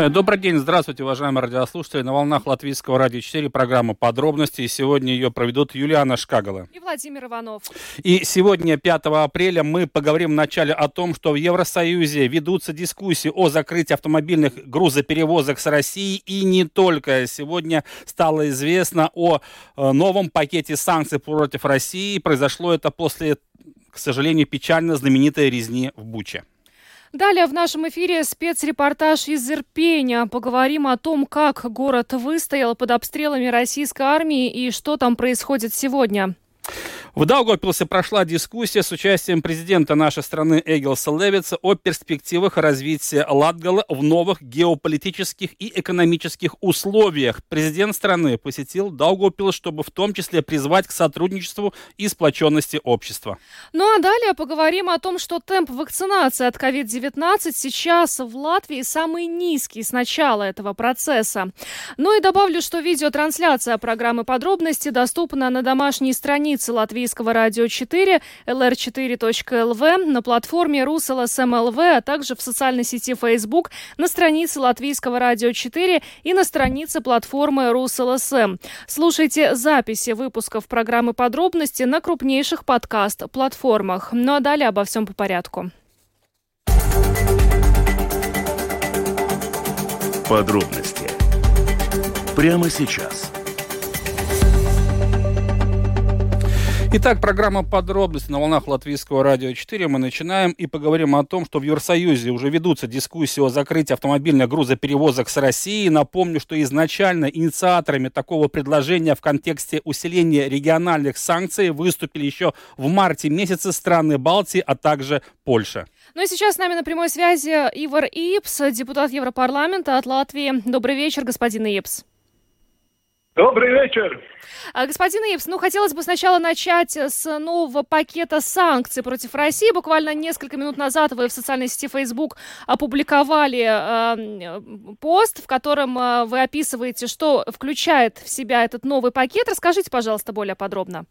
Э, добрый день, здравствуйте, уважаемые радиослушатели. На волнах Латвийского радио 4 программа «Подробности». И сегодня ее проведут Юлиана Шкагала. И Владимир Иванов. И сегодня, 5 апреля, мы поговорим вначале о том, что в Евросоюзе ведутся дискуссии о закрытии автомобильных грузоперевозок с Россией и не только. Сегодня стало известно о э, новом пакете санкций против России. Произошло это после, к сожалению, печально знаменитой резни в Буче. Далее в нашем эфире спецрепортаж из Ирпеня. Поговорим о том, как город выстоял под обстрелами российской армии и что там происходит сегодня. В Даугавпилсе прошла дискуссия с участием президента нашей страны Эгилса Левица о перспективах развития Латгала в новых геополитических и экономических условиях. Президент страны посетил Даугавпилс, чтобы в том числе призвать к сотрудничеству и сплоченности общества. Ну а далее поговорим о том, что темп вакцинации от COVID-19 сейчас в Латвии самый низкий с начала этого процесса. Ну и добавлю, что видеотрансляция программы «Подробности» доступна на домашней странице Латвии Латвийского радио 4, lr4.lv, на платформе РусЛСМЛВ, а также в социальной сети Facebook, на странице Латвийского радио 4 и на странице платформы РусЛСМ. Слушайте записи выпусков программы «Подробности» на крупнейших подкаст-платформах. Ну а далее обо всем по порядку. Подробности прямо сейчас – Итак, программа «Подробности» на волнах Латвийского радио 4. Мы начинаем и поговорим о том, что в Евросоюзе уже ведутся дискуссии о закрытии автомобильных грузоперевозок с Россией. Напомню, что изначально инициаторами такого предложения в контексте усиления региональных санкций выступили еще в марте месяце страны Балтии, а также Польша. Ну и сейчас с нами на прямой связи Ивар Ипс, депутат Европарламента от Латвии. Добрый вечер, господин Ипс. Добрый вечер. А, господин Ипс, ну хотелось бы сначала начать с нового пакета санкций против России. Буквально несколько минут назад вы в социальной сети Facebook опубликовали э, пост, в котором э, вы описываете, что включает в себя этот новый пакет. Расскажите, пожалуйста, более подробно.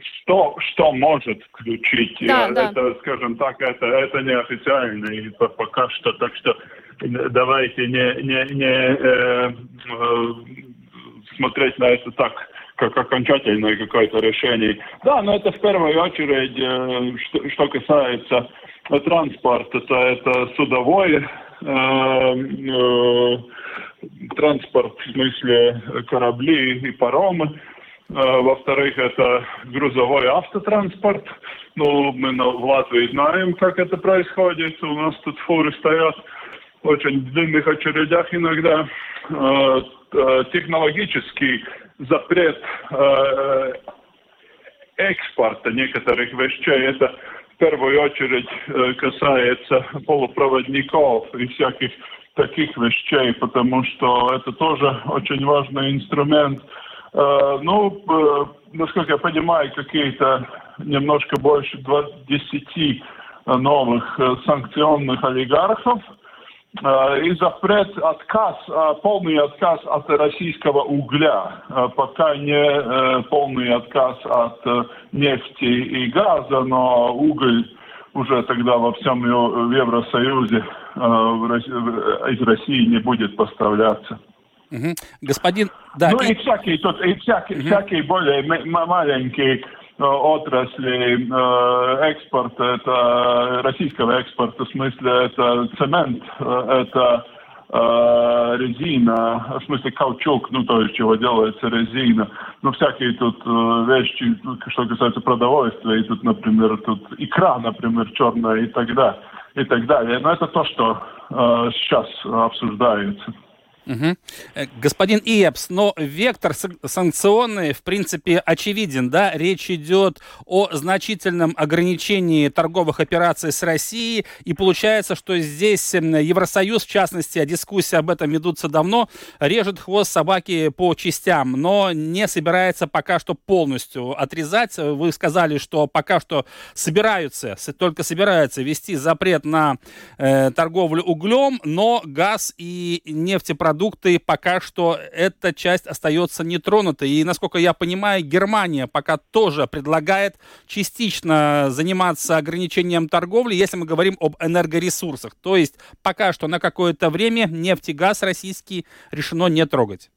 Что, что может включить? Да, это, да. скажем так, это, это неофициально и пока что, так что давайте не, не, не э, э, смотреть на это так, как окончательное какое-то решение. Да, но это в первую очередь, э, что, что касается транспорта, то это судовой э, э, транспорт, в смысле корабли и паромы. Э, во-вторых, это грузовой автотранспорт. Ну, мы в Латвии знаем, как это происходит. У нас тут фуры стоят очень длинных очередях иногда. Э, Э, технологический запрет э, экспорта некоторых вещей. Это в первую очередь касается полупроводников и всяких таких вещей, потому что это тоже очень важный инструмент. Ну, насколько я понимаю, какие-то немножко больше 20 новых санкционных олигархов – и запрет, отказ, э, полный отказ от российского угля, э, пока не полный отказ от нефти и газа, но уголь уже тогда во всем Евросоюзе из России не будет поставляться. Угу. Господин, да. Ну и, всякие тут, и всякие, угу. всякие более маленькие Э, отрасли э, экспорта, это российского экспорта, в смысле это цемент, э, это резина, в смысле каучук, ну то есть чего делается резина, ну всякие тут вещи, что касается продовольствия, и тут, например, тут икра, например, черная и так далее, и так далее. Но это то, что сейчас обсуждается. Угу. Господин Иепс, но вектор санкционный, в принципе, очевиден, да? Речь идет о значительном ограничении торговых операций с Россией, и получается, что здесь Евросоюз, в частности, а дискуссии об этом ведутся давно, режет хвост собаки по частям, но не собирается пока что полностью отрезать. Вы сказали, что пока что собираются, только собираются ввести запрет на э, торговлю углем, но газ и нефтепродукты продукты, пока что эта часть остается нетронутой. И, насколько я понимаю, Германия пока тоже предлагает частично заниматься ограничением торговли, если мы говорим об энергоресурсах. То есть пока что на какое-то время нефть и газ российский решено не трогать.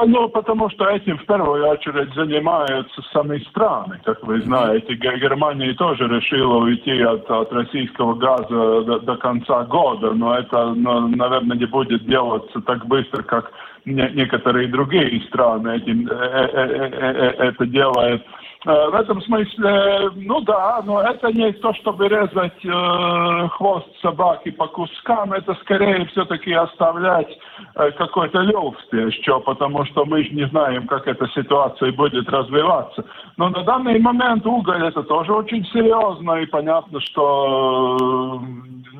А, ну, потому что этим в первую очередь занимаются сами страны. Как вы знаете, Германия тоже решила уйти от, от российского газа до, до конца года, но это, ну, наверное, не будет делаться так быстро, как некоторые другие страны этим, э, э, э, это делают. В этом смысле, ну да, но это не то, чтобы резать э, хвост собаки по кускам, это скорее все-таки оставлять э, какой-то люфт еще, потому что мы же не знаем, как эта ситуация будет развиваться. Но на данный момент уголь это тоже очень серьезно, и понятно, что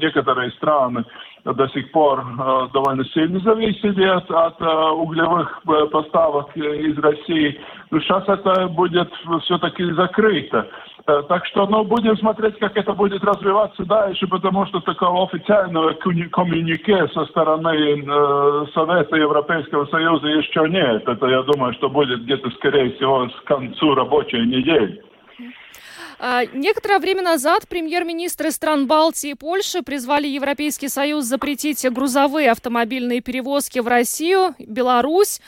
некоторые страны до сих пор э, довольно сильно зависели от, от э, углевых э, поставок из России. Сейчас это будет все-таки закрыто. Так что, ну, будем смотреть, как это будет развиваться дальше, потому что такого официального коммюнике со стороны э, Совета Европейского Союза еще нет. Это, я думаю, что будет где-то, скорее всего, с концу рабочей недели. А, некоторое время назад премьер-министры стран Балтии и Польши призвали Европейский Союз запретить грузовые автомобильные перевозки в Россию, Беларусь.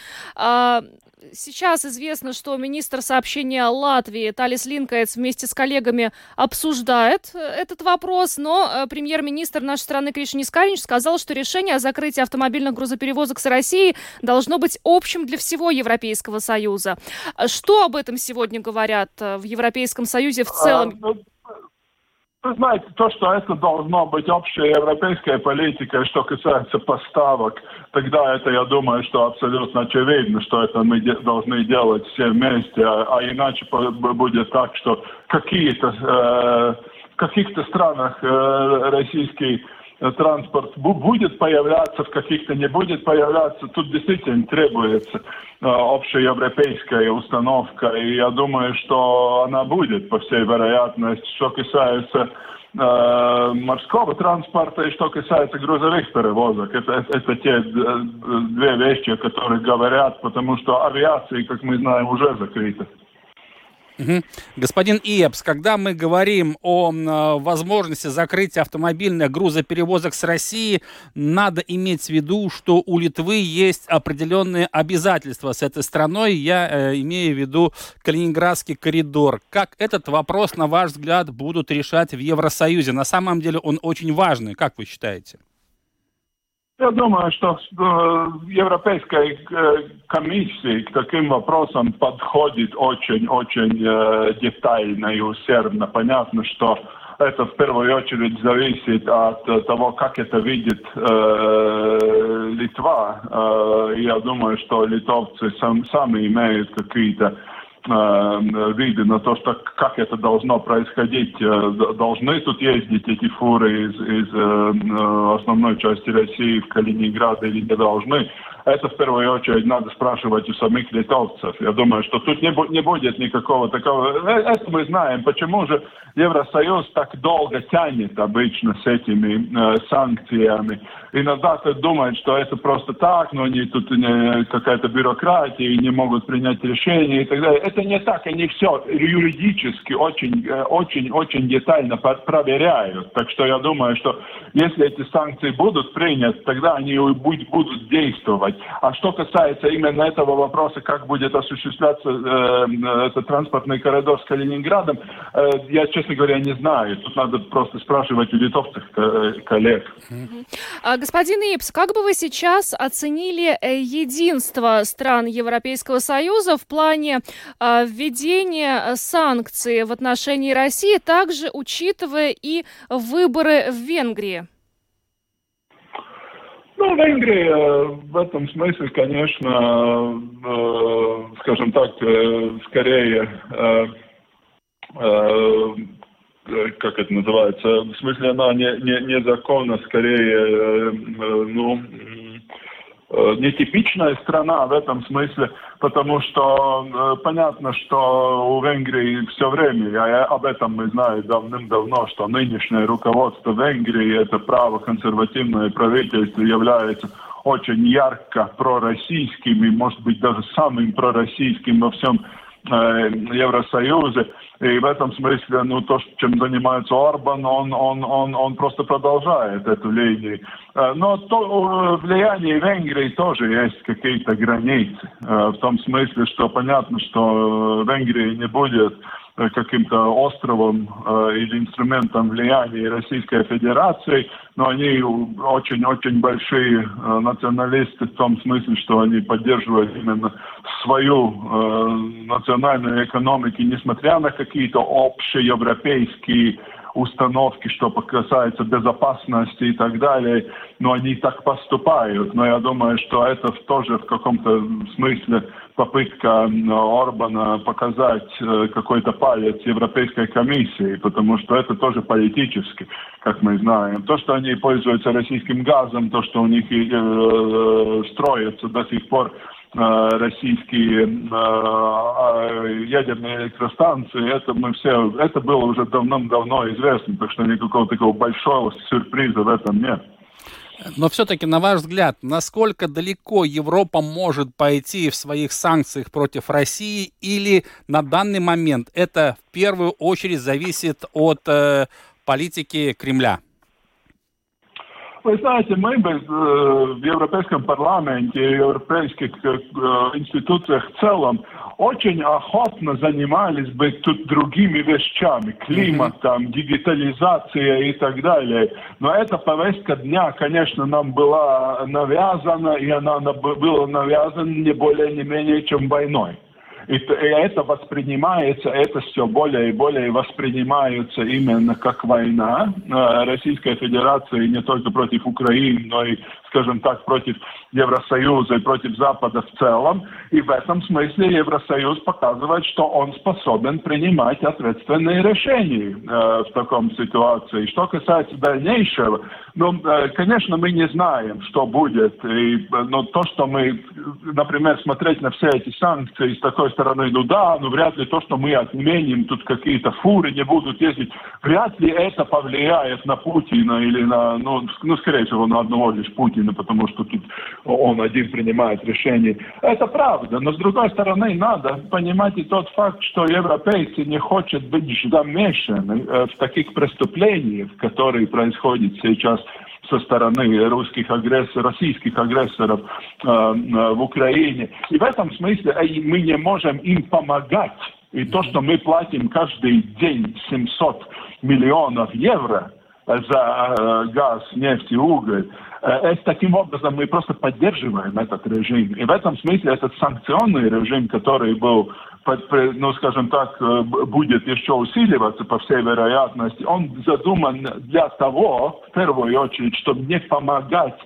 А, Сейчас известно, что министр сообщения Латвии Талис Линкайц вместе с коллегами обсуждает э, этот вопрос, но э, премьер-министр нашей страны Кришни Скаринч сказал, что решение о закрытии автомобильных грузоперевозок с Россией должно быть общим для всего Европейского Союза. Что об этом сегодня говорят э, в Европейском Союзе в целом? А, ну, вы знаете, то, что это должно быть общая европейская политика, что касается поставок, тогда это, я думаю, что абсолютно очевидно, что это мы де- должны делать все вместе, а, а иначе будет так, что какие-то э, в каких-то странах э, российский транспорт будет появляться, в каких-то не будет появляться. Тут действительно требуется э, общеевропейская установка, и я думаю, что она будет, по всей вероятности, что касается э, морского транспорта и что касается грузовых перевозок. Это, это, это те э, две вещи, о которых говорят, потому что авиация, как мы знаем, уже закрыта. Угу. Господин Иепс, когда мы говорим о э, возможности закрытия автомобильных грузоперевозок с России, надо иметь в виду, что у Литвы есть определенные обязательства с этой страной. Я э, имею в виду Калининградский коридор. Как этот вопрос, на ваш взгляд, будут решать в Евросоюзе? На самом деле он очень важный, как вы считаете? Я думаю, что э, Европейская э, комиссия к таким вопросам подходит очень-очень э, детально и усердно. Понятно, что это в первую очередь зависит от того, как это видит э, Литва. Э, я думаю, что литовцы сам, сами имеют какие-то виды на то, что как это должно происходить. Э, должны тут ездить эти фуры из, из э, основной части России в Калининград или не должны это в первую очередь надо спрашивать у самих литовцев. Я думаю, что тут не, не будет никакого такого... Э, это мы знаем. Почему же Евросоюз так долго тянет обычно с этими э, санкциями? Иногда ты думаешь, что это просто так, но они тут не, какая-то бюрократия, и не могут принять решение и так далее. Это не так, они все юридически очень, э, очень, очень детально проверяют. Так что я думаю, что если эти санкции будут приняты, тогда они будут действовать А что касается именно этого вопроса, как будет осуществляться э, этот транспортный коридор с Калининградом, э, я, честно говоря, не знаю. Тут надо просто спрашивать у литовцев э, коллег. А, господин Ипс, как бы вы сейчас оценили э, единство стран Европейского Союза в плане э, введения санкций в отношении России, также учитывая и выборы в Венгрии? Ну, Венгрия э, в этом смысле, конечно, э, скажем так, э, скорее, как это называется, в смысле она не, не, незаконна, скорее, ну, э, нетипичная страна в этом смысле, потому что э, понятно, что у Венгрии все время, и об этом мы знаем давным-давно, что нынешнее руководство Венгрии, это право-консервативное правительство, является очень ярко пророссийским и, может быть, даже самым пророссийским во всем Э, Евросоюзе. И в этом смысле, ну, то, чем занимается Орбан, он, он, он, он просто продолжает эту линию. Э, но то, влияние Венгрии тоже есть какие-то границы. Э, в том смысле, что понятно, что Венгрия не будет Э, каким-то островом э, или инструментом влияния Российской Федерации, но они очень-очень большие э, националисты в том смысле, что они поддерживают именно свою э, национальную экономику, несмотря на какие-то общие европейские установки, что касается безопасности и так далее, но они так поступают. Но я думаю, что это тоже в каком-то смысле попытка Орбана показать э, какой-то палец Европейской комиссии, потому что это тоже политически, как мы знаем. То, что они пользуются российским газом, то, что у них э, э строится до сих пор Э, российские э, ядерные электростанции, это мы все, это было уже давным-давно известно, так что никакого такого большого сюрприза в этом нет. Но все-таки, на ваш взгляд, насколько далеко Европа может пойти в своих санкциях против России, или на данный момент это в первую очередь зависит от э, политики Кремля? Вы знаете, мы бы э, в Европейском парламенте и европейских э, институциях в целом очень охотно занимались бы тут другими вещами, климатом, дигитализацией и так далее. Но эта повестка дня, конечно, нам была навязана, и она была навязана не более не менее, чем войной. И, это воспринимается, это все более и более воспринимается именно как война э, Российской Федерации не только против Украины, но и скажем так, против Евросоюза и против Запада в целом. И в этом смысле Евросоюз показывает, что он способен принимать ответственные решения э, в таком ситуации. Что касается дальнейшего, ну, э, конечно, мы не знаем, что будет. И, но то, что мы, например, смотреть на все эти санкции с такой стороны, ну да, ну вряд ли то, что мы отменим, тут какие-то фуры не будут ездить, вряд ли это повлияет на Путина или на, ну, ну скорее всего, на одного лишь Путина Путина, потому что тут он один принимает решения. Это правда, но с другой стороны надо понимать и тот факт, что европейцы не хотят быть замешаны э, в таких преступлениях, которые происходят сейчас со стороны русских агрессоров, российских агрессоров э, э, в Украине. И в этом смысле э, мы не можем им помогать. И то, что мы платим каждый день 700 миллионов евро за э, газ, нефть и уголь, Э, таким образом мы просто поддерживаем этот режим. И в этом смысле этот санкционный режим, который был, ну, скажем так, э, будет еще усиливаться по всей вероятности, он задуман для того, в первую очередь, чтобы не помогать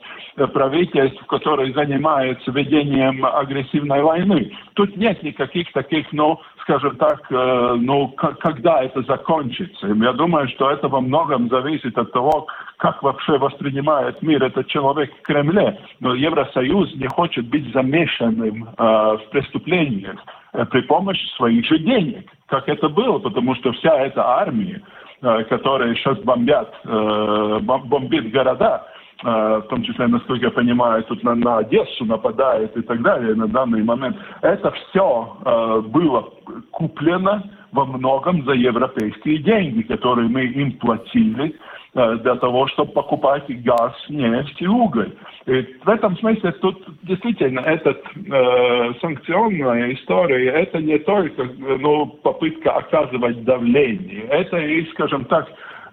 правительству, которое занимается ведением агрессивной войны. Тут нет никаких таких, ну, скажем так, ну, когда это закончится. Я думаю, что это во многом зависит от того, как вообще воспринимает мир этот человек в Кремле. Но Евросоюз не хочет быть замешанным э, в преступлениях э, при помощи своих же денег, как это было, потому что вся эта армия, э, которая сейчас бомбят, э, бомбит города, э, в том числе, насколько я понимаю, тут на, на Одессу нападает и так далее на данный момент. Это все э, было куплено во многом за европейские деньги, которые мы им платили Э, для того, чтобы покупать газ, нефть и уголь. И в этом смысле тут действительно эта э, санкционная история, это не только ну, попытка оказывать давление, это и, скажем так,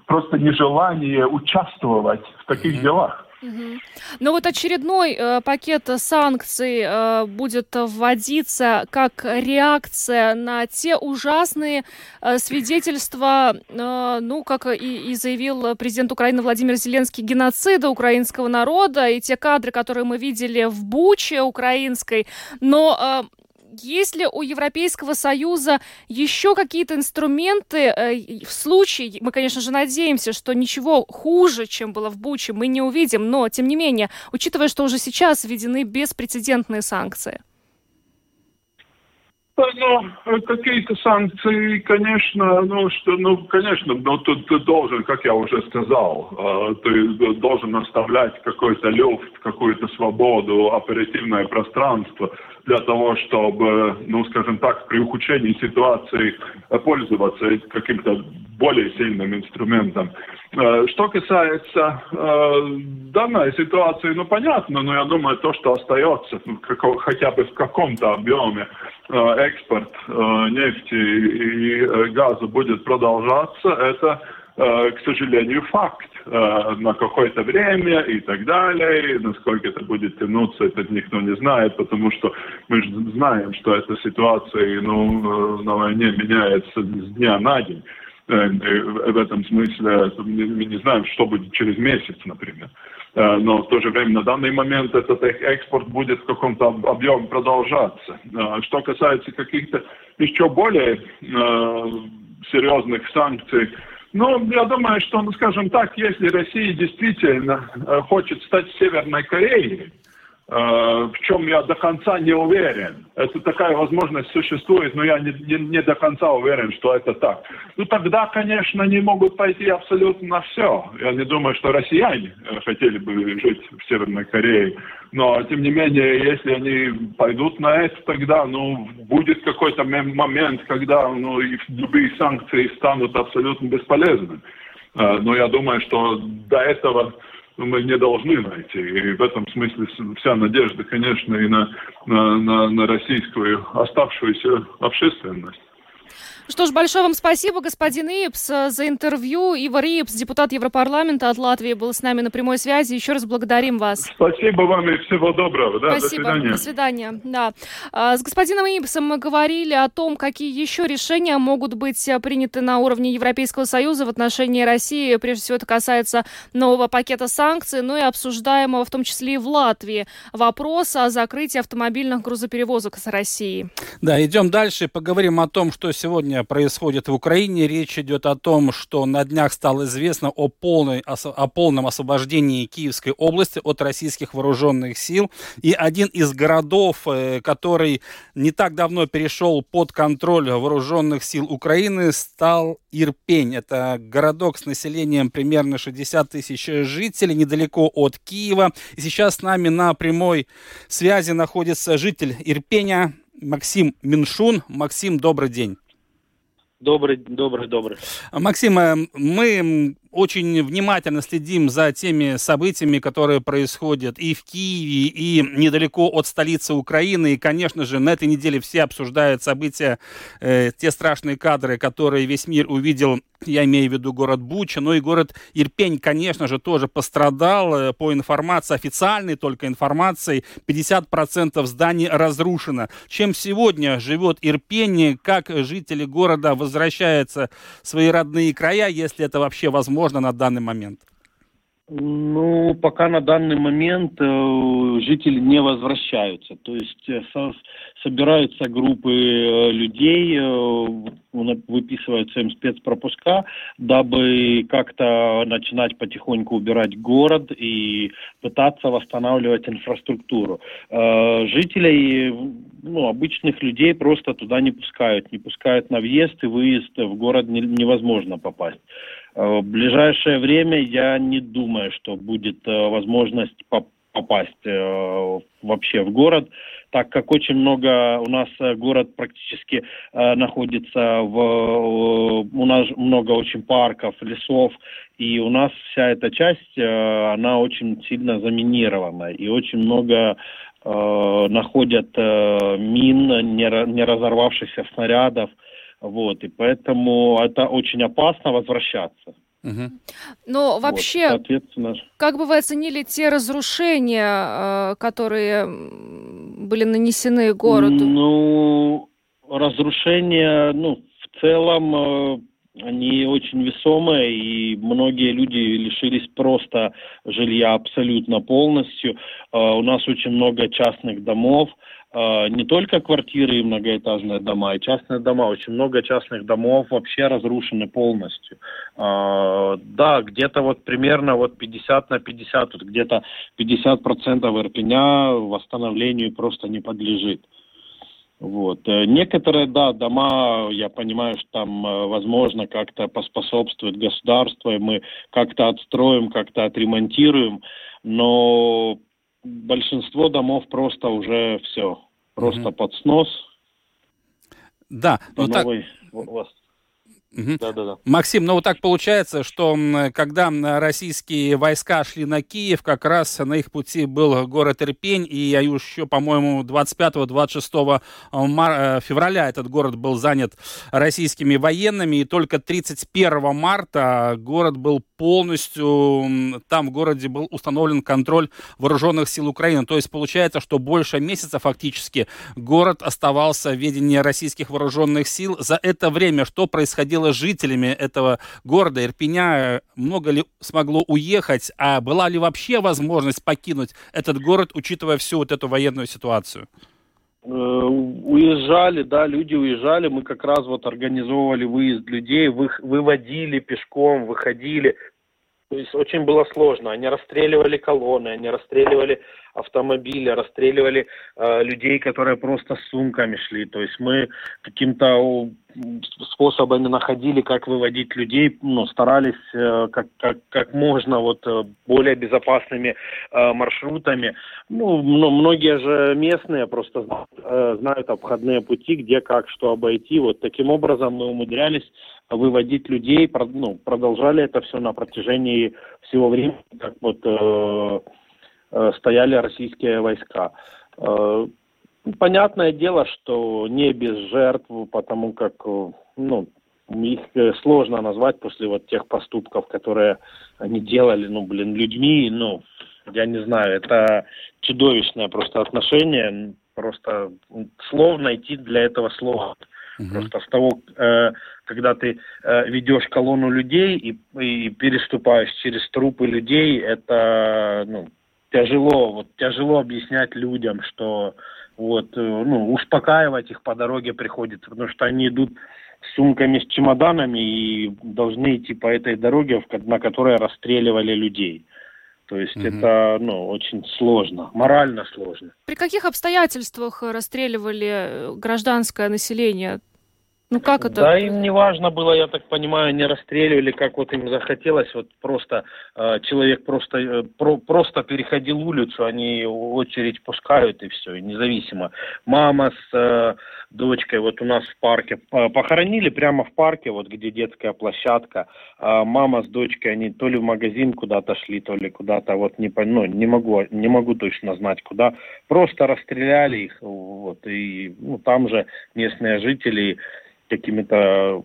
просто нежелание участвовать в таких делах. Угу. Ну вот очередной э, пакет санкций э, будет вводиться как реакция на те ужасные э, свидетельства, э, ну как и, и заявил президент Украины Владимир Зеленский, геноцида украинского народа и те кадры, которые мы видели в Буче украинской. Но э, есть ли у Европейского Союза еще какие-то инструменты э, в случае, мы, конечно же, надеемся, что ничего хуже, чем было в Буче, мы не увидим, но, тем не менее, учитывая, что уже сейчас введены беспрецедентные санкции? Ну, какие-то санкции, конечно, ну, что, ну, конечно, но тут ты должен, как я уже сказал, э, ты должен оставлять какой-то люфт, какую-то свободу, оперативное пространство для того, чтобы, ну, скажем так, при ухудшении ситуации пользоваться каким-то более сильным инструментом. Что касается данной ситуации, ну, понятно, но я думаю, то, что остается хотя бы в каком-то объеме, экспорт нефти и газа будет продолжаться, это к сожалению, факт на какое-то время и так далее. Насколько это будет тянуться, это никто не знает, потому что мы же знаем, что эта ситуация ну, на войне меняется с дня на день. Э, э, в этом смысле мы не знаем, что будет через месяц, например. Э, но в то же время на данный момент этот экспорт будет в каком-то объеме продолжаться. Что касается каких-то еще более серьезных санкций, ну, я думаю, что, ну, скажем так, если Россия действительно хочет стать Северной Кореей, Э, в чем я до конца не уверен. Это такая возможность существует, но я не, не, не до конца уверен, что это так. Ну тогда, конечно, они могут пойти абсолютно на все. Я не думаю, что россияне э, хотели бы жить в Северной Корее. Но, тем не менее, если они пойдут на это, тогда ну, будет какой-то момент, когда ну, любые санкции станут абсолютно бесполезными. Э, но я думаю, что до этого мы не должны найти. И в этом смысле вся надежда, конечно, и на, на, на, на российскую оставшуюся общественность. Что ж, большое вам спасибо, господин Ипс, за интервью. Ивар Ипс, депутат Европарламента от Латвии, был с нами на прямой связи. Еще раз благодарим вас. Спасибо вам и всего доброго. Да, спасибо. До свидания. До свидания. Да. А, с господином Ипсом мы говорили о том, какие еще решения могут быть приняты на уровне Европейского Союза в отношении России. Прежде всего, это касается нового пакета санкций, но и обсуждаемого в том числе и в Латвии вопрос о закрытии автомобильных грузоперевозок с Россией. Да, идем дальше. Поговорим о том, что сегодня происходит в Украине. Речь идет о том, что на днях стало известно о, полной, о полном освобождении Киевской области от российских вооруженных сил. И один из городов, э, который не так давно перешел под контроль вооруженных сил Украины, стал Ирпень. Это городок с населением примерно 60 тысяч жителей, недалеко от Киева. И сейчас с нами на прямой связи находится житель Ирпеня Максим Миншун. Максим, добрый день. Добрый, добрый, добрый. Максим, э, мы очень внимательно следим за теми событиями, которые происходят и в Киеве, и недалеко от столицы Украины. И, конечно же, на этой неделе все обсуждают события, э, те страшные кадры, которые весь мир увидел я имею в виду город Буча, но и город Ирпень, конечно же, тоже пострадал. Э, по информации, официальной только информации, 50% зданий разрушено. Чем сегодня живет Ирпень, как жители города возвращаются в свои родные края, если это вообще возможно? Возможно на данный момент? Ну, пока на данный момент э, жители не возвращаются. То есть э, со, собираются группы э, людей, э, выписываются им спецпропуска, дабы как-то начинать потихоньку убирать город и пытаться восстанавливать инфраструктуру. Э, жителей, ну, обычных людей просто туда не пускают. Не пускают на въезд и выезд в город не, невозможно попасть. Э, в ближайшее время я не думаю, что будет э, возможность попасть э, вообще в город, так как очень много у нас город практически находится в у нас много очень парков, лесов, и у нас вся эта часть она очень сильно заминирована и очень много находят мин, не разорвавшихся снарядов. Вот, и поэтому это очень опасно возвращаться. Угу. Но вообще, вот, соответственно... как бы вы оценили те разрушения, э, которые были нанесены городу? Ну, разрушения, ну, в целом, э, они очень весомые, и многие люди лишились просто жилья абсолютно полностью. У нас очень много частных домов, не только квартиры и многоэтажные дома, и частные дома. Очень много частных домов вообще разрушены полностью. Да, где-то вот примерно вот 50 на 50, вот где-то 50 процентов Ирпеня восстановлению просто не подлежит. Вот. Э, некоторые, да, дома, я понимаю, что там, э, возможно, как-то поспособствует государство, и мы как-то отстроим, как-то отремонтируем, но большинство домов просто уже все, просто mm-hmm. под снос. Да, ну так... Угу. Да, да, да. Максим, ну вот так получается, что когда российские войска шли на Киев, как раз на их пути был город Ирпень, и еще, по-моему, 25-26 э, февраля этот город был занят российскими военными, и только 31 марта город был полностью, там в городе был установлен контроль вооруженных сил Украины. То есть получается, что больше месяца фактически город оставался в ведении российских вооруженных сил. За это время что происходило с жителями этого города Ирпеня? Много ли смогло уехать? А была ли вообще возможность покинуть этот город, учитывая всю вот эту военную ситуацию? Э, уезжали, да, люди уезжали, мы как раз вот организовывали выезд людей, вы, выводили пешком, выходили, то есть очень было сложно. Они расстреливали колонны, они расстреливали автомобили, расстреливали э, людей, которые просто с сумками шли. То есть мы каким-то способами находили, как выводить людей, ну, старались э, как, как, как можно вот э, более безопасными э, маршрутами. Ну, но многие же местные просто знают, э, знают обходные пути, где, как, что обойти. Вот таким образом мы умудрялись выводить людей, ну, продолжали это все на протяжении всего времени, как вот э, э, стояли российские войска. Э, понятное дело, что не без жертв, потому как, э, ну, их сложно назвать после вот тех поступков, которые они делали, ну, блин, людьми, ну, я не знаю, это чудовищное просто отношение, просто слов найти для этого слова. Угу. Просто с того, э, когда ты э, ведешь колонну людей и, и переступаешь через трупы людей, это ну, тяжело, вот тяжело объяснять людям, что вот, э, ну, успокаивать их по дороге приходится, потому что они идут с сумками, с чемоданами и должны идти по этой дороге, на которой расстреливали людей. То есть угу. это, ну, очень сложно, морально сложно. При каких обстоятельствах расстреливали э, гражданское население? Ну как это? Да, им не важно было, я так понимаю, не расстреливали, как вот им захотелось. Вот просто э, человек просто, э, про, просто переходил улицу, они очередь пускают и все, независимо. Мама с э, дочкой вот у нас в парке похоронили прямо в парке, вот где детская площадка. А мама с дочкой, они то ли в магазин куда-то шли, то ли куда-то, вот не, ну, не могу, не могу точно знать куда. Просто расстреляли их, вот, и ну, там же местные жители какими-то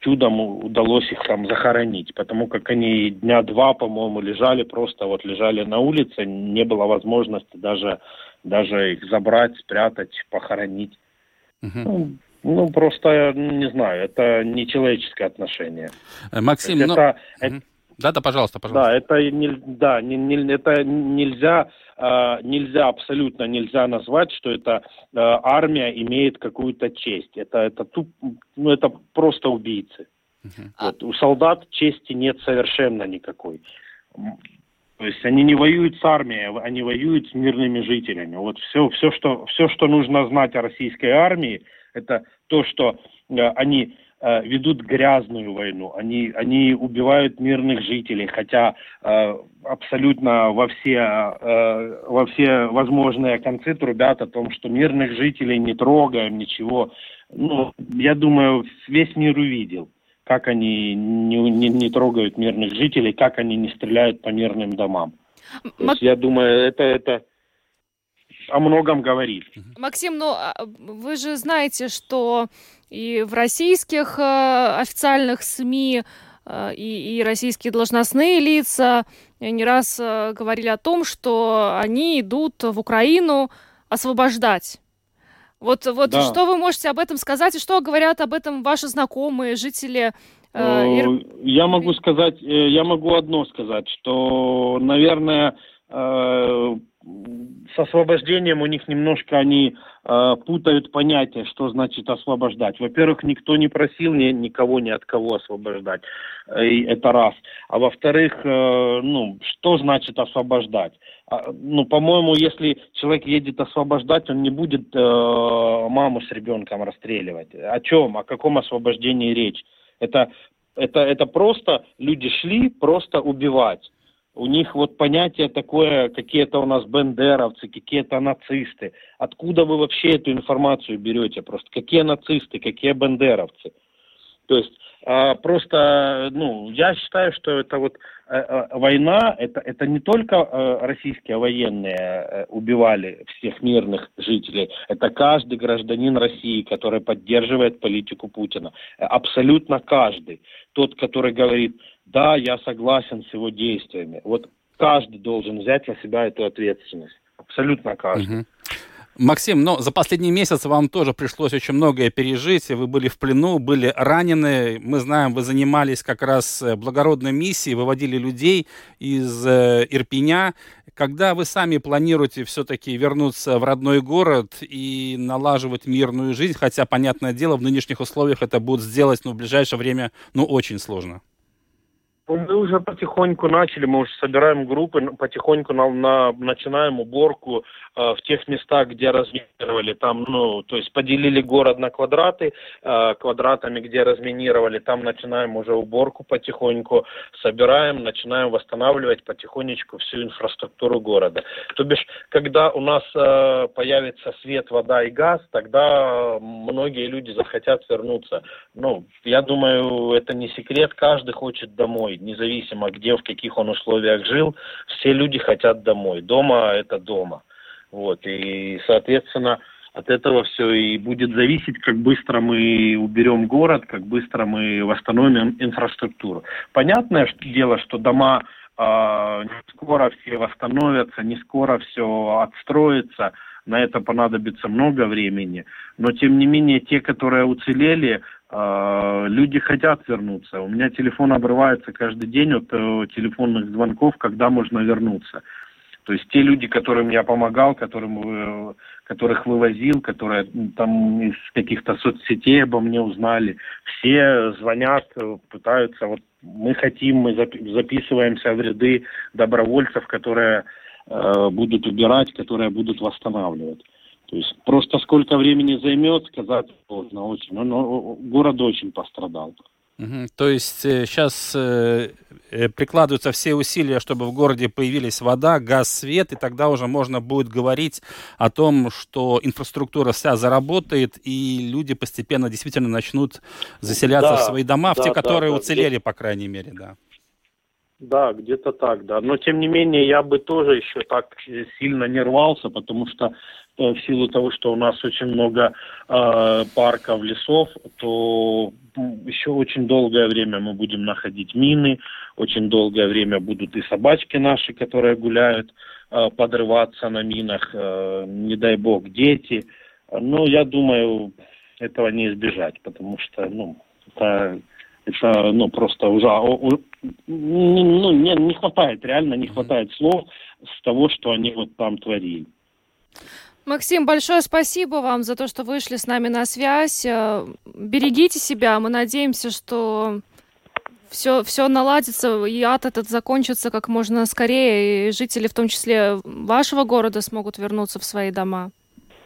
чудом удалось их там захоронить, потому как они дня два, по-моему, лежали, просто вот лежали на улице, не было возможности даже, даже их забрать, спрятать, похоронить. Угу. Ну, ну, просто, не знаю, это нечеловеческое отношение. Э, Максим, это, ну... это, да, да, пожалуйста, пожалуйста. Да, это, не, да, не, не, это нельзя, э, нельзя, абсолютно нельзя назвать, что это э, армия имеет какую-то честь. Это, это, туп, ну, это просто убийцы. Uh-huh. Вот, у солдат чести нет совершенно никакой. То есть они не воюют с армией, они воюют с мирными жителями. Вот все, все, что, все, что нужно знать о российской армии, это то, что э, они Э, ведут грязную войну, они, они убивают мирных жителей, хотя э, абсолютно во все, э, во все возможные концы трубят о том, что мирных жителей не трогаем, ничего. Ну, я думаю, весь мир увидел, как они не, не, не трогают мирных жителей, как они не стреляют по мирным домам. То есть, я думаю, это, это о многом говорит. Максим, ну а, вы же знаете, что и в российских э, официальных СМИ э, и, и российские должностные лица не раз э, говорили о том, что они идут в Украину освобождать. Вот, вот да. что вы можете об этом сказать, и что говорят об этом ваши знакомые, жители Э, Ир- Я могу сказать, э, я могу одно сказать, что, наверное, э, с освобождением у них немножко они э, путают понятие, что значит освобождать. Во-первых, никто не просил ни- никого ни от кого освобождать. Э, и это раз. А во-вторых, э, ну, что значит освобождать? А, ну, по-моему, если человек едет освобождать, он не будет э, маму с ребенком расстреливать. О чем? О каком освобождении речь? Это, это, это просто люди шли просто убивать. У них вот понятие такое, какие-то у нас бендеровцы, какие-то нацисты. Откуда вы вообще эту информацию берете? Просто какие нацисты, какие бендеровцы? То есть а, просто, ну, я считаю, что это вот э, э, война, это, это не только э, российские военные убивали всех мирных жителей, это каждый гражданин России, который поддерживает политику Путина. Абсолютно каждый. Тот, который говорит, да, я согласен с его действиями. Вот каждый должен взять на себя эту ответственность. Абсолютно каждый. Мгм. Максим, но за последний месяц вам тоже пришлось очень многое пережить. Вы были в плену, были ранены. Мы знаем, вы занимались как раз э, благородной миссией, выводили людей из э, Ирпеня. Когда вы сами планируете все-таки вернуться в родной город и налаживать мирную жизнь, хотя, понятное дело, в нынешних условиях это будет сделать ну, в ближайшее время ну, очень сложно. Ну, Мы уже потихоньку начали, мы уже собираем группы, потихоньку на, на- начинаем уборку в тех местах, где разминировали. Там, ну, то есть поделили город на квадраты, э, квадратами, где разминировали, там начинаем уже уборку потихоньку, собираем, начинаем восстанавливать потихонечку всю инфраструктуру города. То бишь, когда у нас э, появится свет, вода и газ, тогда многие люди захотят вернуться. Ну, я думаю, это не секрет, каждый хочет домой, независимо где, в каких он условиях жил, все люди хотят домой. Дома это дома. Вот, и, соответственно, от этого все и будет зависеть, как быстро мы уберем город, как быстро мы восстановим инфраструктуру. Понятное дело, что дома а, не скоро все восстановятся, не скоро все отстроится, на это понадобится много времени, но тем не менее те, которые уцелели, а, люди хотят вернуться. У меня телефон обрывается каждый день от э, телефонных звонков, когда можно вернуться. То есть те люди, которым я помогал, которым, э, которых вывозил, которые там из каких-то соцсетей обо мне узнали, все звонят, э, пытаются, вот мы хотим, мы запи- записываемся в ряды добровольцев, которые э, будут убирать, которые будут восстанавливать. То есть просто сколько времени займет, сказать сложно очень. Но, но город очень пострадал. То есть сейчас прикладываются все усилия, чтобы в городе появились вода, газ, свет, и тогда уже можно будет говорить о том, что инфраструктура вся заработает, и люди постепенно действительно начнут заселяться Да, в свои дома, в да, те, да, которые да, уцелели, по крайней мере, да. Да, где-то так, да. Но тем не менее я бы тоже еще так э, сильно не рвался, потому что э, в силу того, что у нас очень много э, парков, лесов, то еще очень долгое время мы будем находить мины, очень долгое время будут и собачки наши, которые гуляют, э, подрываться на минах, э, не дай бог, дети. Но я думаю, этого не избежать, потому что, ну, это, это ну, просто уже ну, не, не хватает, реально не хватает слов с того, что они вот там творили. Максим, большое спасибо вам за то, что вышли с нами на связь. Э, Берегите себя. Мы надеемся, что все, все наладится, и ад этот закончится как можно скорее, и жители, в том числе вашего города, смогут вернуться в свои дома.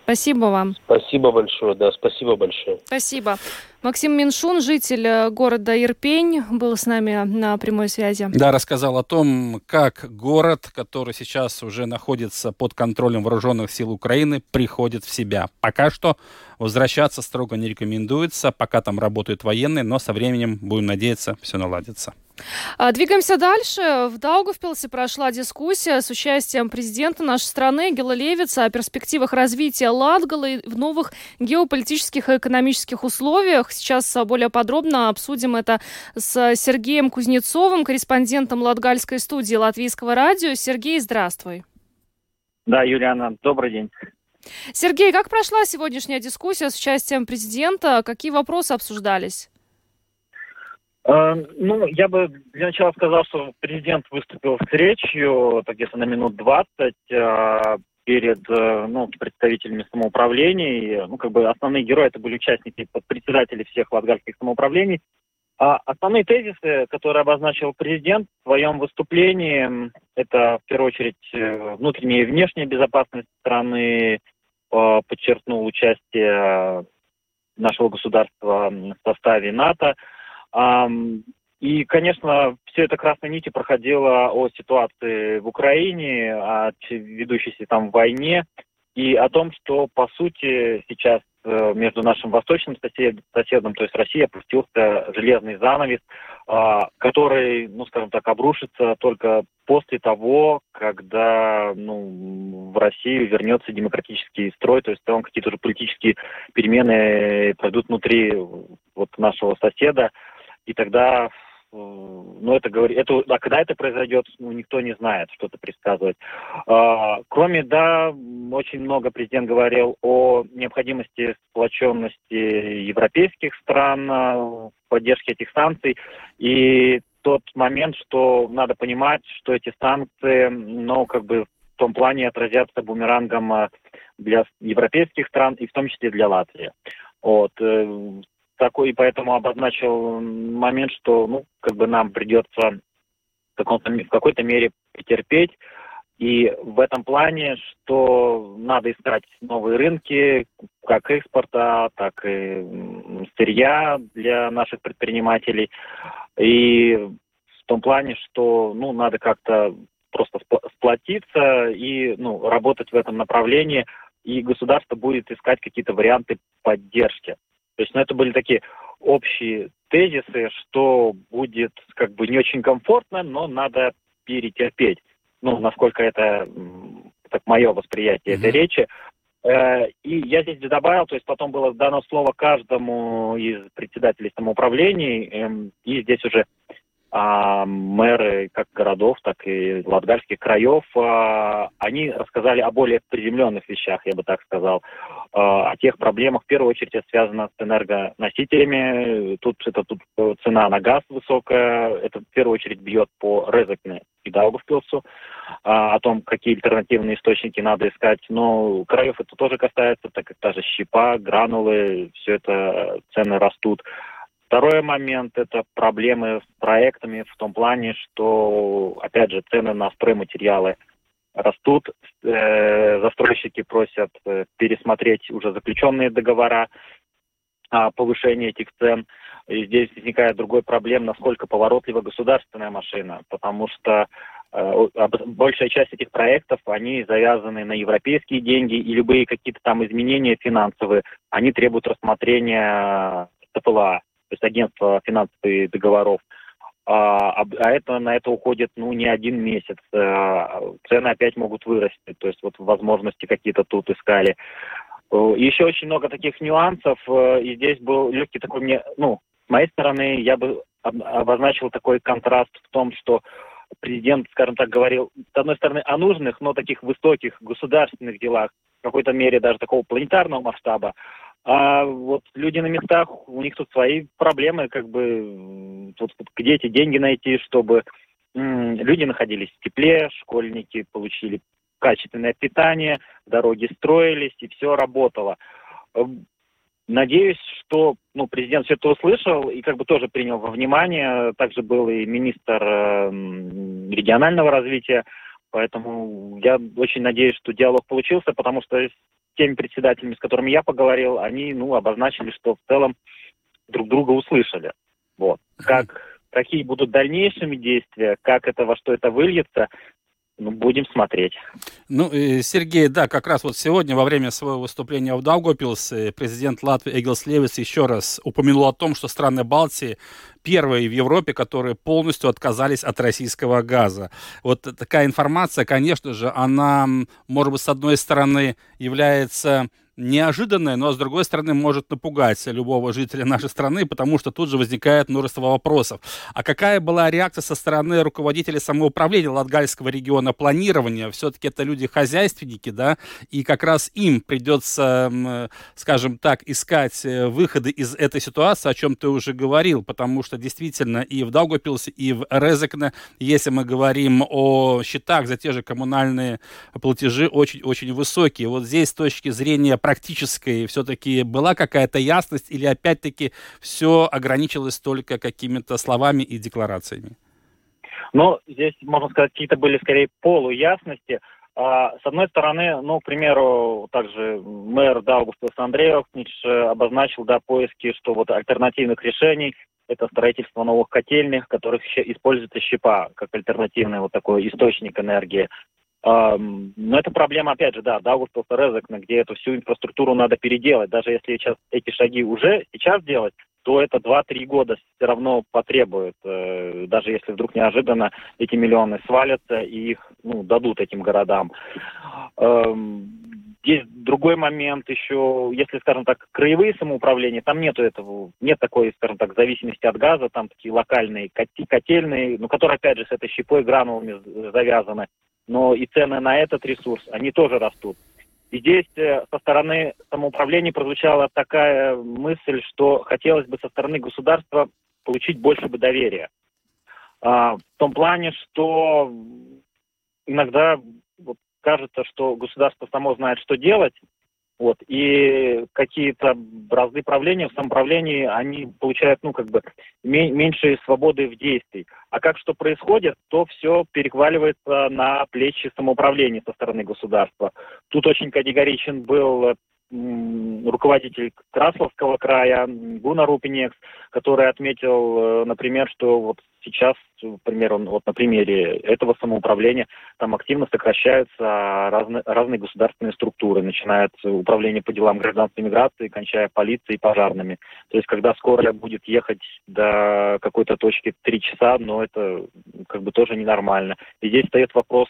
Спасибо вам. Спасибо большое, да, спасибо большое. Спасибо. Максим Миншун, житель э, города Ирпень, был с нами на прямой связи. Да, рассказал о том, как город, который сейчас уже находится под контролем вооруженных сил Украины, приходит в себя. Пока что возвращаться строго не рекомендуется, пока там работают военные, но со временем, будем надеяться, все наладится. А, Двигаемся дальше. В Даугавпилсе прошла дискуссия с участием президента нашей страны Гела Левица о перспективах развития Латгалы в новых геополитических и экономических условиях. Сейчас а, более подробно обсудим это с Сергеем Кузнецовым, корреспондентом Латгальской студии Латвийского радио. Сергей, здравствуй. Да, Юлиана, добрый день. Сергей, как прошла сегодняшняя дискуссия с участием президента? Какие вопросы обсуждались? Э, ну, я бы для начала сказал, что президент выступил с речью, так где-то на минут 20, э, перед э, ну, представителями самоуправлений. Ну, как бы основные герои это были участники, председатели всех латгальских самоуправлений. А основные тезисы, которые обозначил президент в своем выступлении, это в первую очередь внутренняя и внешняя безопасность страны, подчеркнул участие нашего государства в составе НАТО, и, конечно, все это красной нити проходило о ситуации в Украине, о ведущейся там войне и о том, что, по сути, сейчас э, между нашим восточным соседом, то есть Россией, опустился железный занавес, а, который, ну, скажем так, обрушится только после того, когда ну, в Россию вернется демократический строй, то есть там какие-то уже политические перемены пройдут внутри вот нашего соседа и тогда, э, ну, это говорит, это, а когда это произойдет, ну, никто не знает, что-то предсказывать. А, кроме, да, очень много президент говорил о необходимости сплоченности европейских стран э, в поддержке этих санкций, и тот момент, что надо понимать, что эти санкции, ну, как бы в том плане отразятся бумерангом э, для европейских стран и в том числе для Латвии. Вот такой, и поэтому обозначил момент, что, ну, как бы нам придется в, в какой-то мере потерпеть. И в этом плане, что надо искать новые рынки, как экспорта, так и сырья для наших предпринимателей. И в том плане, что ну, надо как-то просто сплотиться и ну, работать в этом направлении, и государство будет искать какие-то варианты поддержки. То есть, ну, это были такие общие тезисы, что будет как бы не очень комфортно, но надо перетерпеть. Ну, насколько это, так мое восприятие mm-hmm. этой речи. Э, и я здесь добавил, то есть потом было дано слово каждому из председателей самоуправлений, эм, и здесь уже а, мэры как городов, так и латгальских краев, а, они рассказали о более приземленных вещах, я бы так сказал, а, о тех проблемах, в первую очередь, это связано с энергоносителями. Тут это тут цена на газ высокая, это в первую очередь бьет по Резекне и Даугавпилсу, а, о том, какие альтернативные источники надо искать. Но краев это тоже касается, так как та же щепа, гранулы, все это цены растут. Второй момент – это проблемы с проектами в том плане, что, опять же, цены на стройматериалы растут, э, застройщики просят э, пересмотреть уже заключенные договора о повышении этих цен. И здесь возникает другой проблем, насколько поворотлива государственная машина, потому что э, большая часть этих проектов, они завязаны на европейские деньги, и любые какие-то там изменения финансовые, они требуют рассмотрения ТПЛА то есть агентство финансовых договоров. А, а это, на это уходит ну, не один месяц. А, цены опять могут вырасти. То есть вот возможности какие-то тут искали. Э, еще очень много таких нюансов. Э, и здесь был легкий такой мне, ну, с моей стороны, я бы обозначил такой контраст в том, что президент, скажем так, говорил, с одной стороны, о нужных, но таких высоких государственных делах, в какой-то мере даже такого планетарного масштаба, а вот люди на местах, у них тут свои проблемы, как бы, тут, где эти деньги найти, чтобы м- люди находились в тепле, школьники получили качественное питание, дороги строились, и все работало. Надеюсь, что ну, президент все это услышал и как бы тоже принял во внимание. Также был и министр э, регионального развития. Поэтому я очень надеюсь, что диалог получился, потому что теми председателями, с которыми я поговорил, они, ну, обозначили, что в целом друг друга услышали. Вот. Как, какие будут дальнейшими действия, как это, во что это выльется, ну, будем смотреть. Ну, Сергей, да, как раз вот сегодня во время своего выступления в Даугопилсе президент Латвии Эгилс Левис еще раз упомянул о том, что страны Балтии первые в Европе, которые полностью отказались от российского газа. Вот такая информация, конечно же, она, может быть, с одной стороны является неожиданное, но, с другой стороны, может напугать любого жителя нашей страны, потому что тут же возникает множество вопросов. А какая была реакция со стороны руководителей самоуправления Латгальского региона планирования? Все-таки это люди-хозяйственники, да, и как раз им придется, скажем так, искать э, выходы из этой ситуации, о чем ты уже говорил, потому что действительно и в Даугавпилсе, и в Резекне, если мы говорим о счетах за те же коммунальные платежи, очень-очень высокие. Вот здесь с точки зрения практической все-таки была какая-то ясность или опять-таки все ограничилось только какими-то словами и декларациями? Ну, здесь, можно сказать, какие-то были скорее полуясности. А, с одной стороны, ну, к примеру, также мэр Даугавпилс Андрей Охнич обозначил, да, поиски, что вот альтернативных решений это строительство новых котельных, которых используется щепа как альтернативный вот такой источник энергии. Но это проблема, опять же, да, Даугавпилс Резекна, где эту всю инфраструктуру надо переделать. Даже если сейчас эти шаги уже сейчас делать, то это 2-3 года все равно потребует. Э, даже если вдруг неожиданно эти миллионы свалятся и их ну, дадут этим городам. Здесь другой момент еще, если, скажем так, краевые самоуправления, там нету этого, нет такой, скажем так, зависимости от газа, там такие локальные котельные, ну, которые, опять же, с этой щепой, гранулами завязаны но и цены на этот ресурс, они тоже растут. И здесь э, со стороны самоуправления прозвучала такая мысль, что хотелось бы со стороны государства получить больше бы доверия. А, в том плане, что иногда вот, кажется, что государство само знает, что делать, вот, и какие-то разные правления в самоуправлении, они получают, ну, как бы, меньше свободы в действии. А как что происходит, то все перехваливается на плечи самоуправления со стороны государства. Тут очень категоричен был руководитель Красловского края Гуна Рупинекс, который отметил, э, например, что вот сейчас, например, он, вот на примере этого самоуправления, там активно сокращаются разные, разные государственные структуры, начиная от управления по делам гражданской миграции, кончая полицией и пожарными. То есть, когда скорая будет ехать до какой-то точки три часа, но это как бы тоже ненормально. И здесь встает вопрос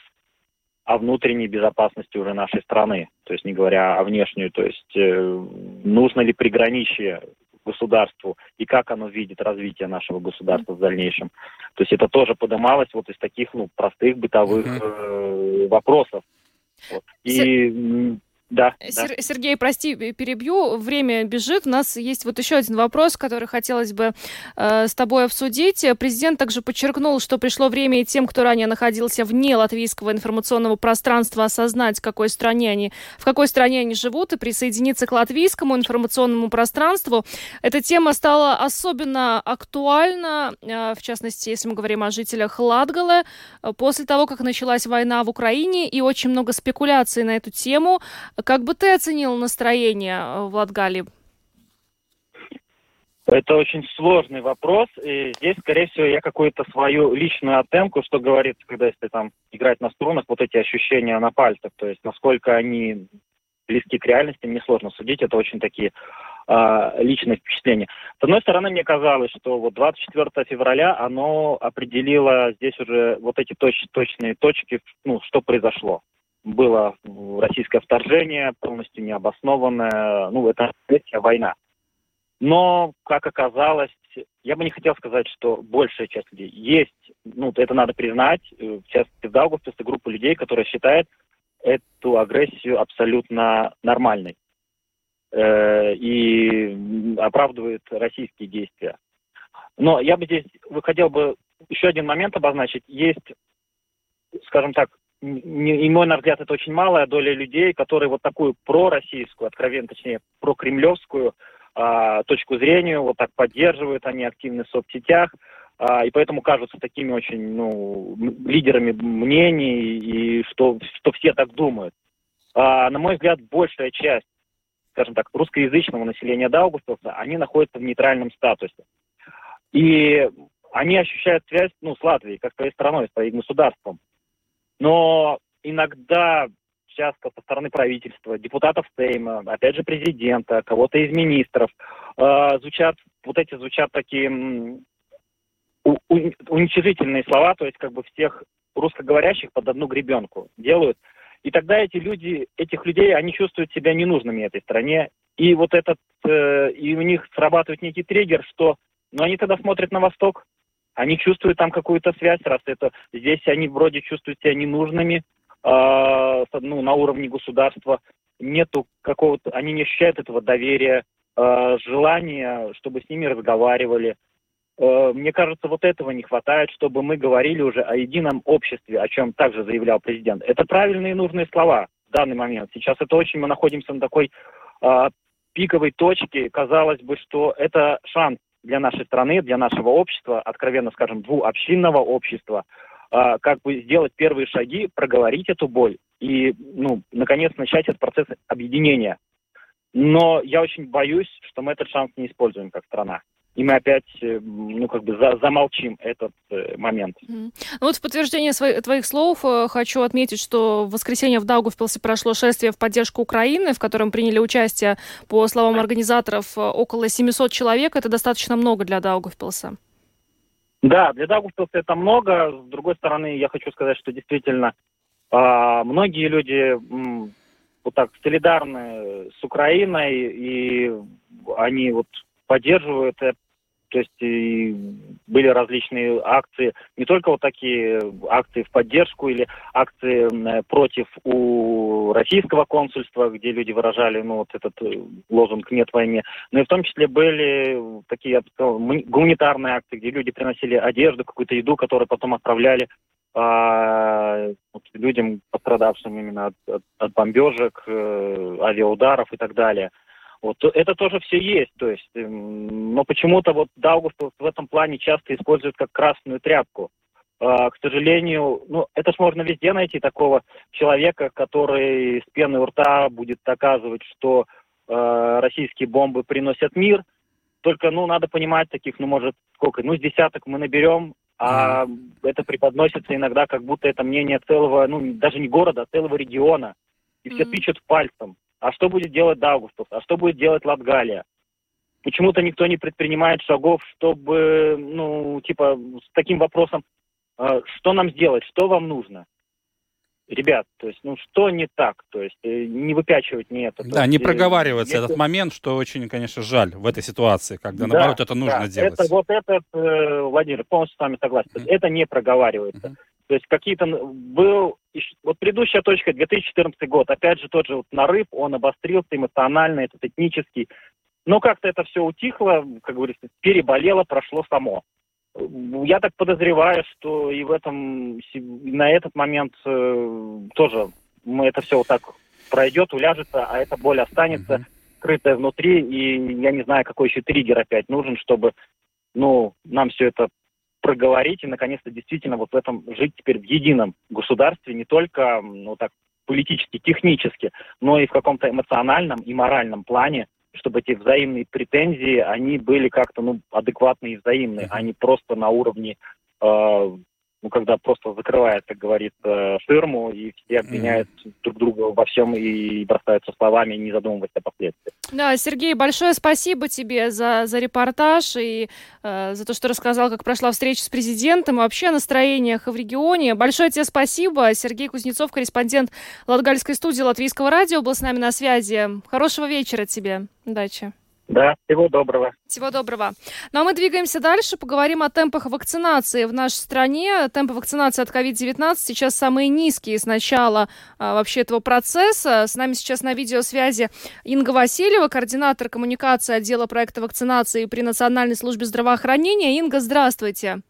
о внутренней безопасности уже нашей страны, то есть не говоря о внешней, то есть э, нужно ли приграничие государству и как оно видит развитие нашего государства в дальнейшем. То есть это тоже поднималось вот из таких ну, простых бытовых э, вопросов. Вот. И да, Сер- да. Сергей, прости, перебью. Время бежит. У нас есть вот еще один вопрос, который хотелось бы э, с тобой обсудить. Президент также подчеркнул, что пришло время и тем, кто ранее находился вне латвийского информационного пространства, осознать, в какой стране они, в какой стране они живут, и присоединиться к латвийскому информационному пространству. Эта тема стала особенно актуальна, э, в частности, если мы говорим о жителях Латгалы, э, после того, как началась война в Украине, и очень много спекуляций на эту тему. Как бы ты оценил настроение э, в Латгалии? Это очень сложный вопрос, и здесь, скорее всего, я какую-то свою личную оценку, что говорится, когда если там играть на струнах, вот эти ощущения на пальцах, то есть насколько они близки к реальности, мне сложно судить, это очень такие э, личные впечатления. С одной стороны, мне казалось, что вот 24 февраля оно определило здесь уже вот эти точ точные точки, ну, что произошло было российское вторжение, полностью необоснованное. Ну, это третья война. Но, как оказалось, я бы не хотел сказать, что большая часть людей есть, ну, это надо признать, в частности, в Даугавпилсе группа людей, которая считает эту агрессию абсолютно нормальной э, и оправдывает российские действия. Но я бы здесь хотел бы еще один момент обозначить. Есть, скажем так, и мой на взгляд, это очень малая доля людей, которые вот такую пророссийскую, откровенно, точнее, прокремлевскую а, точку зрения вот так поддерживают, они активны в соцсетях, а, и поэтому кажутся такими очень, ну, лидерами мнений, и что, что все так думают. А, на мой взгляд, большая часть, скажем так, русскоязычного населения Даугавпилса, они находятся в нейтральном статусе. И они ощущают связь, ну, с Латвией, как своей страной, своим государством. Но иногда часто со стороны правительства, депутатов Сейма, опять же президента, кого-то из министров, э, звучат, вот эти звучат такие у, уничижительные слова, то есть как бы всех русскоговорящих под одну гребенку делают. И тогда эти люди, этих людей, они чувствуют себя ненужными этой стране. И вот этот, э, и у них срабатывает некий триггер, что, ну, они тогда смотрят на восток, они чувствуют там какую-то связь, раз это здесь они вроде чувствуют себя ненужными, э, ну, на уровне государства, нету какого-то, они не ощущают этого доверия, э, желания, чтобы с ними разговаривали. Э, мне кажется, вот этого не хватает, чтобы мы говорили уже о едином обществе, о чем также заявлял президент. Это правильные и нужные слова в данный момент. Сейчас это очень, мы находимся на такой э, пиковой точке. Казалось бы, что это шанс для нашей страны, для нашего общества, откровенно скажем, двуобщинного общества, э, как бы сделать первые шаги, проговорить эту боль и, ну, наконец, начать этот процесс объединения. Но я очень боюсь, что мы этот шанс не используем как страна и мы опять, э, ну, как бы за, замолчим этот э, момент. Mm. Ну, вот в подтверждение своих, твоих слов э, хочу отметить, что в воскресенье в Даугавпилсе прошло шествие в поддержку Украины, в котором приняли участие, по словам организаторов, э, около 700 человек. Это достаточно много для Даугавпилса. Да, для Даугавпилса это много. С другой стороны, я хочу сказать, что действительно э, многие люди вот так солидарны с Украиной, и они вот поддерживают это. То есть и были различные акции, не только вот такие акции в поддержку или акции против у российского консульства, где люди выражали ну, вот этот э, лозунг «нет войне», но и в том числе были такие, я бы сказал, гуманитарные акции, где люди приносили одежду, какую-то еду, которую потом отправляли а, вот, людям, пострадавшим именно от, от, от бомбежек, э, авиаударов и так далее – вот это тоже все есть, то есть, эм, но почему-то вот Даугавпилс в этом плане часто используют как красную тряпку. Uh, к сожалению, ну, это ж можно везде найти такого человека, который с пены у рта будет доказывать, что uh, российские бомбы приносят мир. Только, ну, надо понимать таких, ну, может, сколько, ну, с десяток мы наберем, а mm. это преподносится иногда как будто это мнение целого, ну, даже не города, а целого региона. И mm. все тычут пальцем. А что будет делать Даугавпилс? А что будет делать Латгалия? Почему-то никто не предпринимает шагов, чтобы, ну, типа, с таким вопросом, э, что нам сделать, что вам нужно? Ребят, то есть, ну, что не так? То есть, э, не выпячивать не это. Да, есть, не э, проговаривается если... этот момент, что очень, конечно, жаль в этой ситуации, когда, да, наоборот, это нужно да, делать. Это, вот этот, э, Владимир, полностью с вами согласен. Mm-hmm. Это не проговаривается. Mm-hmm. То есть какие-то... Был... Вот предыдущая точка, 2014 год, опять же тот же вот нарыв, он обострился эмоционально, этот этнический. Но как-то это все утихло, как говорится, переболело, прошло само. Я так подозреваю, что и в этом, на этот момент э, тоже мы это все вот так пройдет, уляжется, а эта боль останется mm-hmm. скрытая внутри, и я не знаю, какой еще триггер опять нужен, чтобы ну, нам все это проговорить и, наконец-то, действительно вот в этом жить теперь в едином государстве, не только, ну, так, политически, технически, но и в каком-то эмоциональном и моральном плане, чтобы эти взаимные претензии, они были как-то, ну, адекватные и взаимные, а не просто на уровне э, ну, когда просто закрывает, как говорится, ширму, и все обвиняют mm. друг друга во всем и бросаются словами, не задумываясь о последствиях. Да, Сергей, большое спасибо тебе за, за репортаж и э, за то, что рассказал, как прошла встреча с президентом, и вообще о настроениях в регионе. Большое тебе спасибо. Сергей Кузнецов, корреспондент Латгальской студии Латвийского радио, был с нами на связи. Хорошего вечера тебе. Удачи. Да, всего доброго. Всего доброго. Ну а мы двигаемся дальше, поговорим о темпах вакцинации в нашей стране. Темпы вакцинации от COVID-19 сейчас самые низкие с начала а, вообще этого процесса. С нами сейчас на видеосвязи Инга Васильева, координатор коммуникации отдела проекта вакцинации при Национальной службе здравоохранения. Инга, здравствуйте.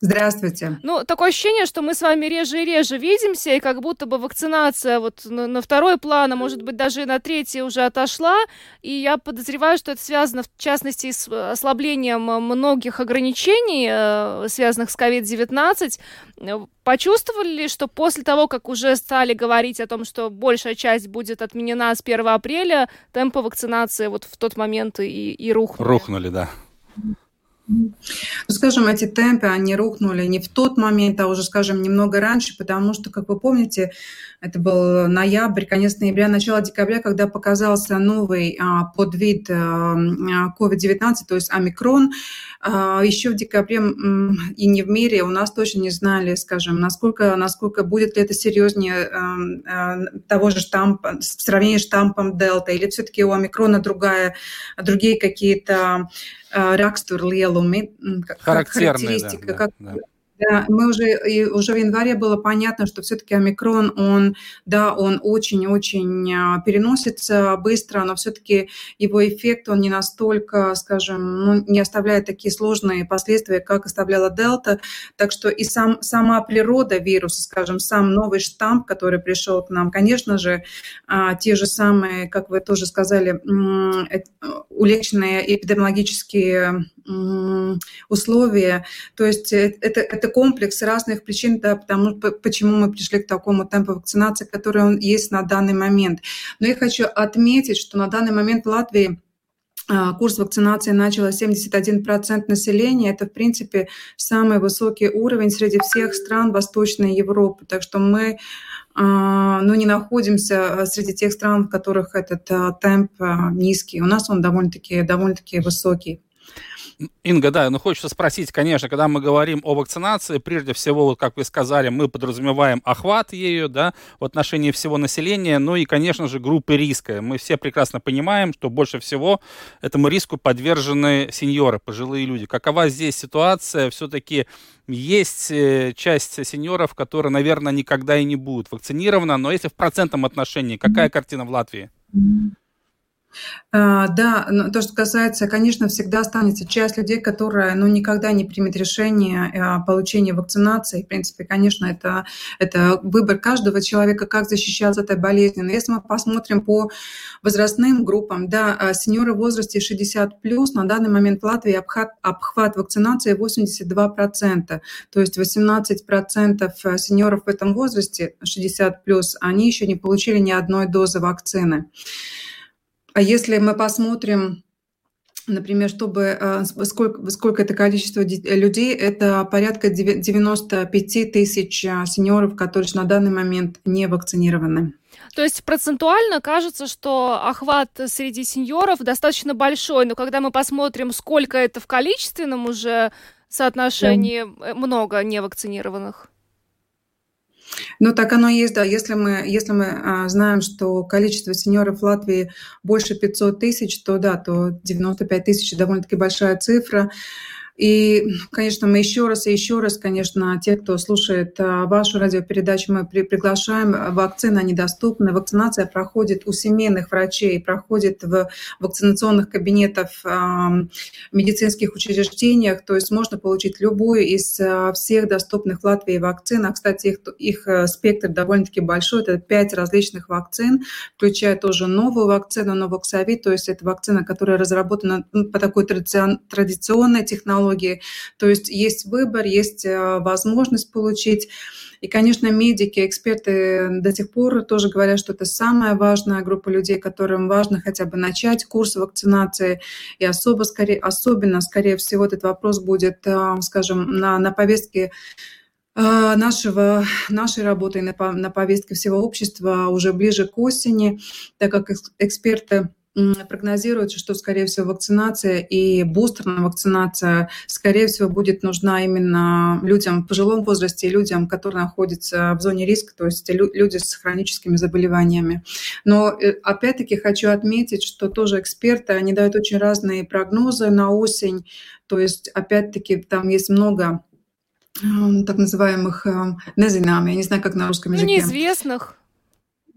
Здравствуйте. Ну, такое ощущение, что мы с вами реже и реже видимся, и как будто бы вакцинация вот на, на второй план, а может быть даже и на третий уже отошла, и я подозреваю, что это связано в частности с ослаблением многих ограничений, э, связанных с COVID-19. Почувствовали ли, что после того, как уже стали говорить о том, что большая часть будет отменена с 1 апреля, темпы вакцинации вот в тот момент и, и рухнули? Рухнули, да. Ну, скажем, эти темпы, они рухнули не в тот момент, а уже, скажем, немного раньше, потому что, как вы помните, это был ноябрь, конец ноября, начало декабря, когда показался новый а, подвид а, COVID-19, то есть омикрон. А, еще в декабре и не в мире у нас точно не знали, скажем, насколько, насколько будет ли это серьезнее а, а, того же штампа, в сравнении с штампом Дельта, или все-таки у омикрона другая, другие какие-то raksturlielumi, как характеристика, да, как, да. Да, мы уже, и уже в январе было понятно, что все-таки омикрон, он, да, он очень-очень а, переносится быстро, но все-таки его эффект, он не настолько, скажем, ну, не оставляет такие сложные последствия, как оставляла дельта. Так что и сам, сама природа вируса, скажем, сам новый штамм, который пришел к нам, конечно же, а, те же самые, как вы тоже сказали, улучшенные эпидемиологические условия. То есть э, это, это комплекс разных причин, да, потому, почему мы пришли к такому темпу вакцинации, который он есть на данный момент. Но я хочу отметить, что на данный момент в Латвии а, Курс вакцинации начало 71% населения. Это, в принципе, самый высокий уровень среди всех стран Восточной Европы. Так что мы а, ну, не находимся среди тех стран, в которых этот а, темп низкий. У нас он довольно-таки довольно высокий. Инга, да, ну хочется спросить, конечно, когда мы говорим о вакцинации, прежде всего, вот как вы сказали, мы подразумеваем охват ею, да, в отношении всего населения, ну и, конечно же, группы риска. Мы все прекрасно понимаем, что больше всего этому риску подвержены сеньоры, пожилые люди. Какова здесь ситуация? Все-таки есть э, часть сеньоров, которые, наверное, никогда и не будут вакцинированы, но если в процентном отношении, какая картина в Латвии? А, да, но то, что касается, конечно, всегда останется часть людей, которая ну, никогда не примет решение о получении вакцинации. В принципе, конечно, это, это выбор каждого человека, как защищаться от этой болезни. Но если мы посмотрим по возрастным группам, да, а сеньоры в возрасте 60 плюс на данный момент в Латвии обхват, обхват вакцинации 82%. То есть 18% сеньоров в этом возрасте 60 плюс, они еще не получили ни одной дозы вакцины. А если мы посмотрим Например, чтобы э, сколько, сколько это количество людей, это порядка 95 тысяч э, сеньоров, которые на данный момент не вакцинированы. То есть процентуально кажется, что охват среди сеньоров достаточно большой, но когда мы посмотрим, сколько это в количественном уже соотношении, да. Э, много невакцинированных. Ну, так оно и есть, да. Если мы, если мы а, знаем, что количество сеньоров в Латвии больше 500 тысяч, то да, то 95 тысяч довольно-таки большая цифра. И, конечно, мы еще раз и еще раз, конечно, те, кто слушает а, вашу радиопередачу, мы при, приглашаем. Вакцины, они доступны. Вакцинация проходит у семейных врачей, проходит в вакцинационных кабинетах в медицинских учреждениях. То есть можно получить любую из а, всех доступных в Латвии вакцин. А, кстати, их, их э, спектр довольно-таки большой. Это пять различных вакцин, включая тоже новую вакцину, Новоксавид. То есть это вакцина, которая разработана ну, по такой традиционной технологии, технологии. То есть есть выбор, есть э, возможность получить. И, конечно, медики, эксперты до сих пор тоже говорят, что это самая важная группа людей, которым важно хотя бы начать курс вакцинации. И особо, скорее, особенно, скорее всего, этот вопрос будет, э, скажем, на, на повестке э, нашего, нашей работы на, на повестке всего общества уже ближе к осени, так как эксперты прогнозируется, что, скорее всего, вакцинация и бустерная вакцинация, скорее всего, будет нужна именно людям в пожилом возрасте и людям, которые находятся в зоне риска, то есть люди с хроническими заболеваниями. Но, э, опять-таки, хочу отметить, что тоже эксперты, они дают очень разные прогнозы на осень, то есть, опять-таки, там есть много так называемых незинам, я не знаю, как на русском ну, языке. Ну, неизвестных.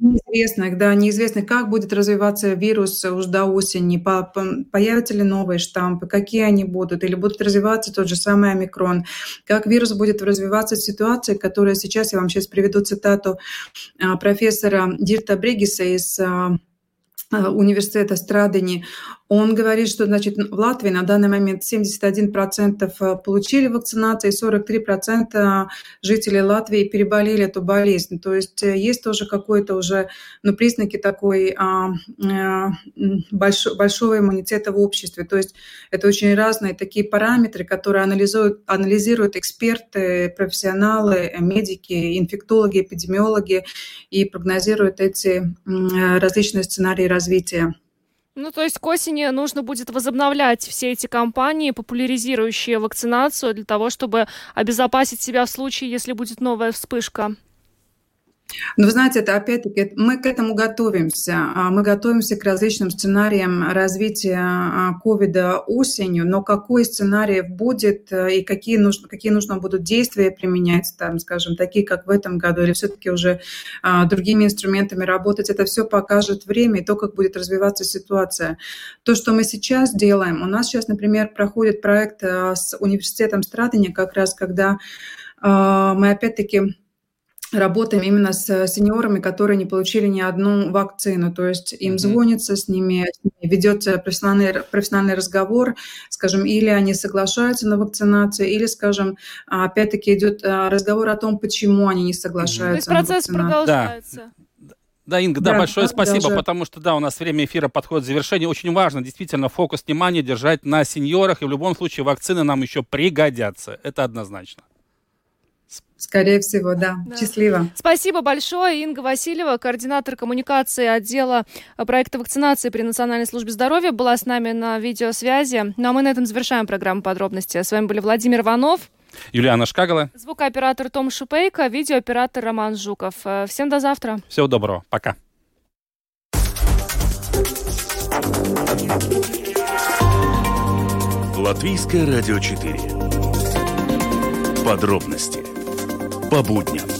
Неизвестных, да, неизвестно, как будет развиваться вирус уже до осени, по, по, появятся ли новые штампы, какие они будут, или будут развиваться тот же самый омикрон, как вирус будет развиваться в ситуации, которая сейчас, я вам сейчас приведу цитату а, профессора Дирта Бригиса из а, университета Страдани, он говорит, что значит, в Латвии на данный момент 71% э, получили вакцинацию, и 43% жителей Латвии переболели эту болезнь. То есть э, есть тоже какой-то уже ну, признаки такой а, а, большой, большого иммунитета в обществе. То есть это очень разные такие параметры, которые анализуют, анализируют эксперты, профессионалы, медики, инфектологи, эпидемиологи и прогнозируют эти различные сценарии развития. Ну, то есть к осени нужно будет возобновлять все эти кампании, популяризирующие вакцинацию, для того, чтобы обезопасить себя в случае, если будет новая вспышка. Ну, вы знаете, это опять-таки мы к этому готовимся. А, мы готовимся к различным сценариям развития а, ковида осенью, но какой сценарий будет э, и какие нужно, какие нужно будут действия применять, там, скажем, такие, как в этом году, или все-таки уже а, другими инструментами работать, это все покажет время и то, как будет развиваться ситуация. То, что мы сейчас делаем, у нас сейчас, например, проходит проект с университетом Страдания, как раз когда мы опять-таки работаем именно с сеньорами, которые не получили ни одну вакцину. То есть им mm-hmm. звонится, с ними, ведется профессиональный, профессиональный разговор, скажем, или они соглашаются на вакцинацию, или, скажем, опять-таки идет а, разговор о том, почему они не соглашаются. Mm-hmm. То есть процесс продолжается. Да. Да, Инга, да, да большое да, спасибо, даже... потому что, да, у нас время эфира подходит к завершению. Очень важно действительно фокус внимания держать на сеньорах, и в любом случае вакцины нам еще пригодятся. Это однозначно. Скорее всего, да. да. Счастливо. Спасибо большое. Инга Васильева, координатор коммуникации отдела проекта вакцинации при Национальной службе здоровья, была с нами на видеосвязи. Ну а мы на этом завершаем программу подробности. С вами были Владимир Иванов. Юлиана Шкагала. Звукооператор Том Шупейко, видеооператор Роман Жуков. Всем до завтра. Всего доброго. Пока. Латвийское радио 4. Подробности по будням.